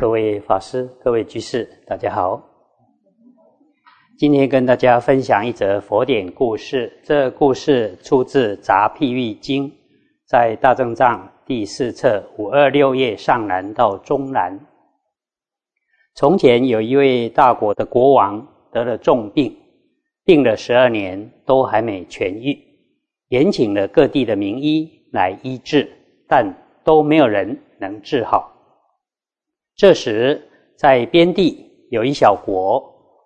各位法师、各位居士，大家好。今天跟大家分享一则佛典故事。这故事出自《杂譬喻经》，在大正藏第四册五二六页上南到中南。从前有一位大国的国王得了重病，病了十二年都还没痊愈，延请了各地的名医来医治，但都没有人能治好。这时，在边地有一小国，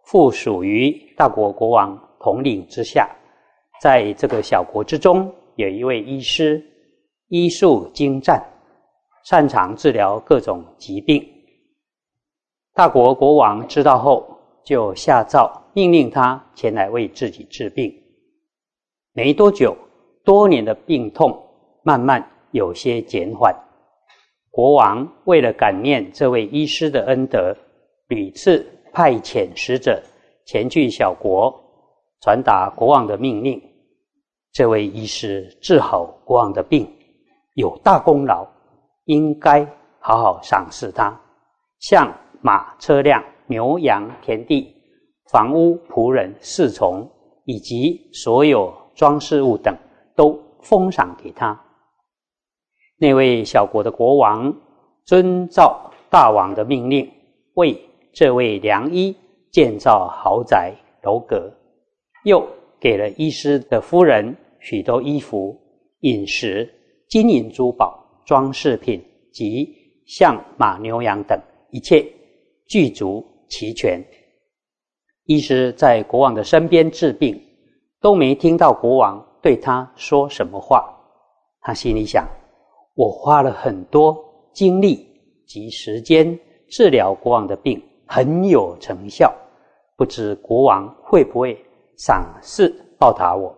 附属于大国国王统领之下。在这个小国之中，有一位医师，医术精湛，擅长治疗各种疾病。大国国王知道后，就下诏命令他前来为自己治病。没多久，多年的病痛慢慢有些减缓。国王为了感念这位医师的恩德，屡次派遣使者前去小国，传达国王的命令。这位医师治好国王的病，有大功劳，应该好好赏识他。像马、车辆、牛羊、田地、房屋、仆人、侍从，以及所有装饰物等，都封赏给他。那位小国的国王遵照大王的命令，为这位良医建造豪宅楼阁，又给了医师的夫人许多衣服、饮食、金银珠宝、装饰品及象马牛羊等一切具足齐全。医师在国王的身边治病，都没听到国王对他说什么话。他心里想。我花了很多精力及时间治疗国王的病，很有成效。不知国王会不会赏识报答我？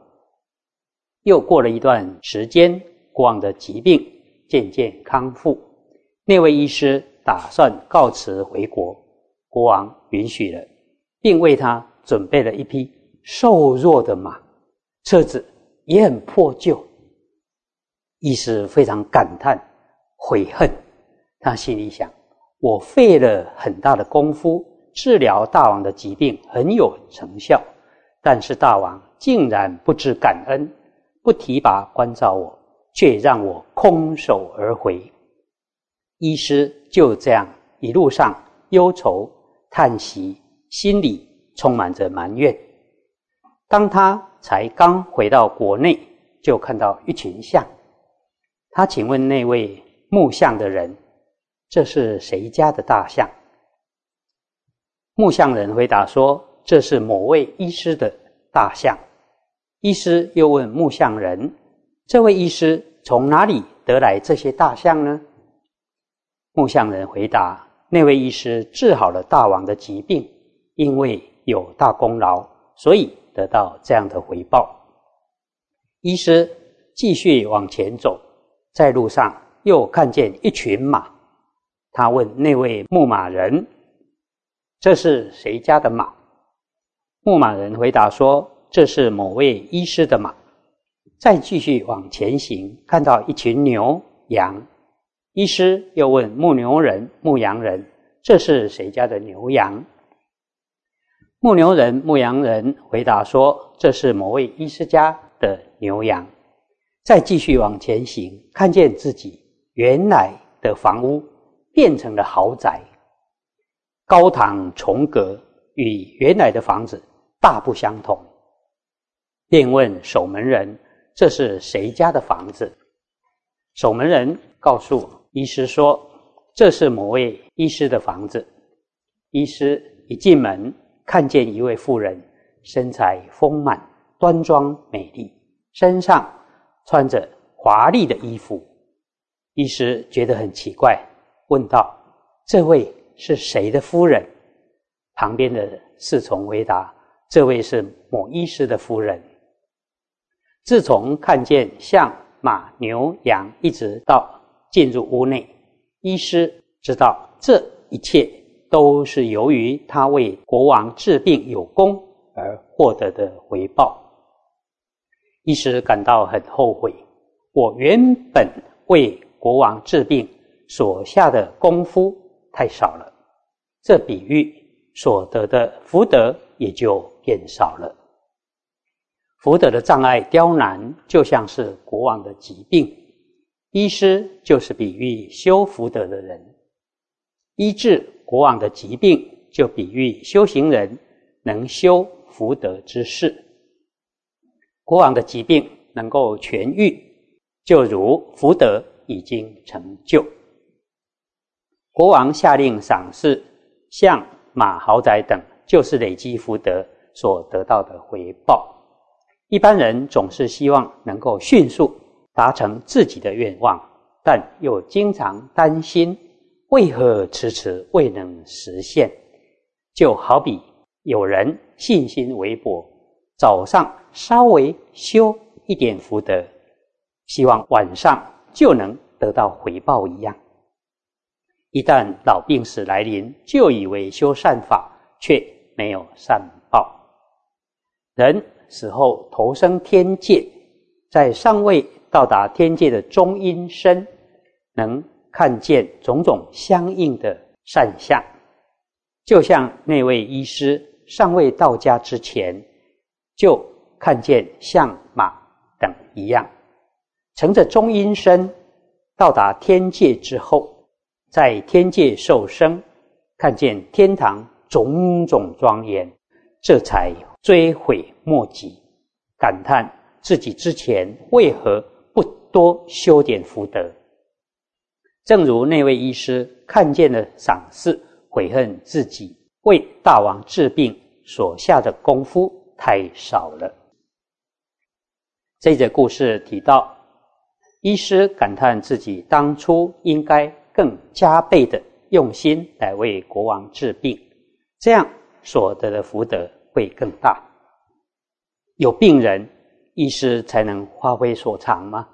又过了一段时间，国王的疾病渐渐康复。那位医师打算告辞回国，国王允许了，并为他准备了一匹瘦弱的马，车子也很破旧。医师非常感叹、悔恨，他心里想：我费了很大的功夫治疗大王的疾病，很有成效，但是大王竟然不知感恩，不提拔关照我，却让我空手而回。医师就这样一路上忧愁叹息，心里充满着埋怨。当他才刚回到国内，就看到一群象。他请问那位木像的人：“这是谁家的大象？”木像人回答说：“这是某位医师的大象。”医师又问木像人：“这位医师从哪里得来这些大象呢？”木像人回答：“那位医师治好了大王的疾病，因为有大功劳，所以得到这样的回报。”医师继续往前走。在路上又看见一群马，他问那位牧马人：“这是谁家的马？”牧马人回答说：“这是某位医师的马。”再继续往前行，看到一群牛羊，医师又问牧牛人、牧羊人：“这是谁家的牛羊？”牧牛人、牧羊人回答说：“这是某位医师家的牛羊。”再继续往前行，看见自己原来的房屋变成了豪宅，高堂重阁，与原来的房子大不相同。便问守门人：“这是谁家的房子？”守门人告诉医师说：“这是某位医师的房子。”医师一进门，看见一位妇人，身材丰满，端庄美丽，身上。穿着华丽的衣服，医师觉得很奇怪，问道：“这位是谁的夫人？”旁边的侍从回答：“这位是某医师的夫人。”自从看见象、马、牛、羊，一直到进入屋内，医师知道这一切都是由于他为国王治病有功而获得的回报。一时感到很后悔，我原本为国王治病所下的功夫太少了，这比喻所得的福德也就变少了。福德的障碍刁难，就像是国王的疾病。医师就是比喻修福德的人，医治国王的疾病，就比喻修行人能修福德之事。国王的疾病能够痊愈，就如福德已经成就。国王下令赏赐像马、豪宅等，就是累积福德所得到的回报。一般人总是希望能够迅速。达成自己的愿望，但又经常担心为何迟迟未能实现。就好比有人信心微薄，早上稍微修一点福德，希望晚上就能得到回报一样。一旦老病死来临，就以为修善法，却没有善报。人死后投生天界，在尚未。到达天界的中阴身，能看见种种相应的善相，就像那位医师尚未到家之前，就看见象马等一样。乘着中阴身到达天界之后，在天界受生，看见天堂种种庄严，这才追悔莫及，感叹自己之前为何不。多修点福德，正如那位医师看见了赏赐，悔恨自己为大王治病所下的功夫太少了。这则故事提到，医师感叹自己当初应该更加倍的用心来为国王治病，这样所得的福德会更大。有病人，医师才能发挥所长吗？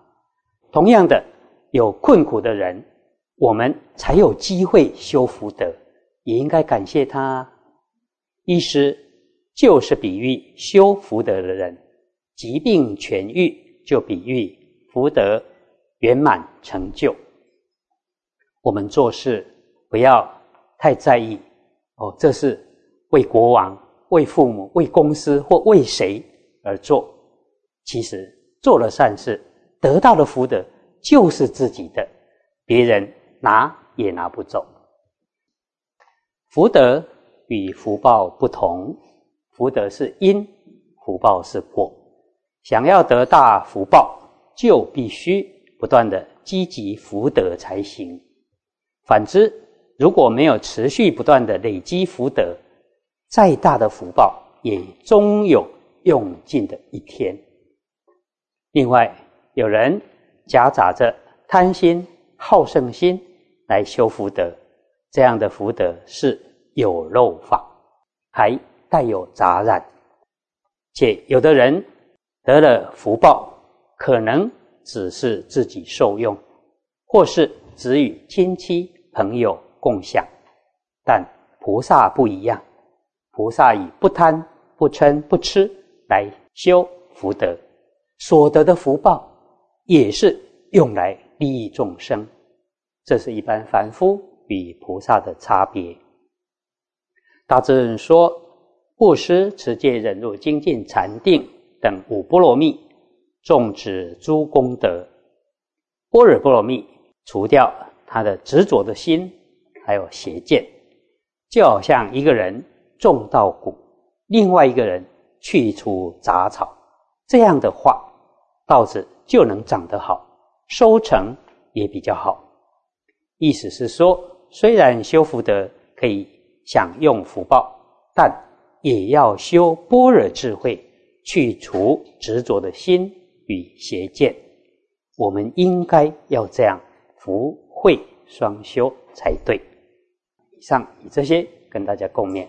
同样的，有困苦的人，我们才有机会修福德，也应该感谢他。医师就是比喻修福德的人，疾病痊愈就比喻福德圆满成就。我们做事不要太在意哦，这是为国王、为父母、为公司或为谁而做。其实做了善事。得到的福德就是自己的，别人拿也拿不走。福德与福报不同，福德是因，福报是果。想要得大福报，就必须不断的积极福德才行。反之，如果没有持续不断的累积福德，再大的福报也终有用尽的一天。另外，有人夹杂着贪心、好胜心来修福德，这样的福德是有漏法，还带有杂染。且有的人得了福报，可能只是自己受用，或是只与亲戚朋友共享。但菩萨不一样，菩萨以不贪、不嗔、不痴来修福德，所得的福报。也是用来利益众生，这是一般凡夫与菩萨的差别。大智人说，布施、持戒、忍辱、精进、禅定等五波罗蜜，种植诸功德。般若波罗蜜除掉他的执着的心，还有邪见，就好像一个人种稻谷，另外一个人去除杂草，这样的话，稻子。就能长得好，收成也比较好。意思是说，虽然修福德可以享用福报，但也要修般若智慧，去除执着的心与邪见。我们应该要这样福慧双修才对。以上以这些跟大家共勉。